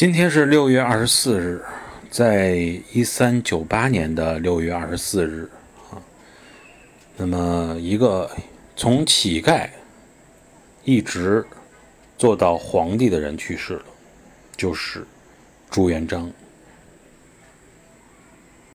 今天是六月二十四日在一三九八年的六月二十四日。啊那么一个从乞丐一直做到皇帝的人去世了就是朱元璋。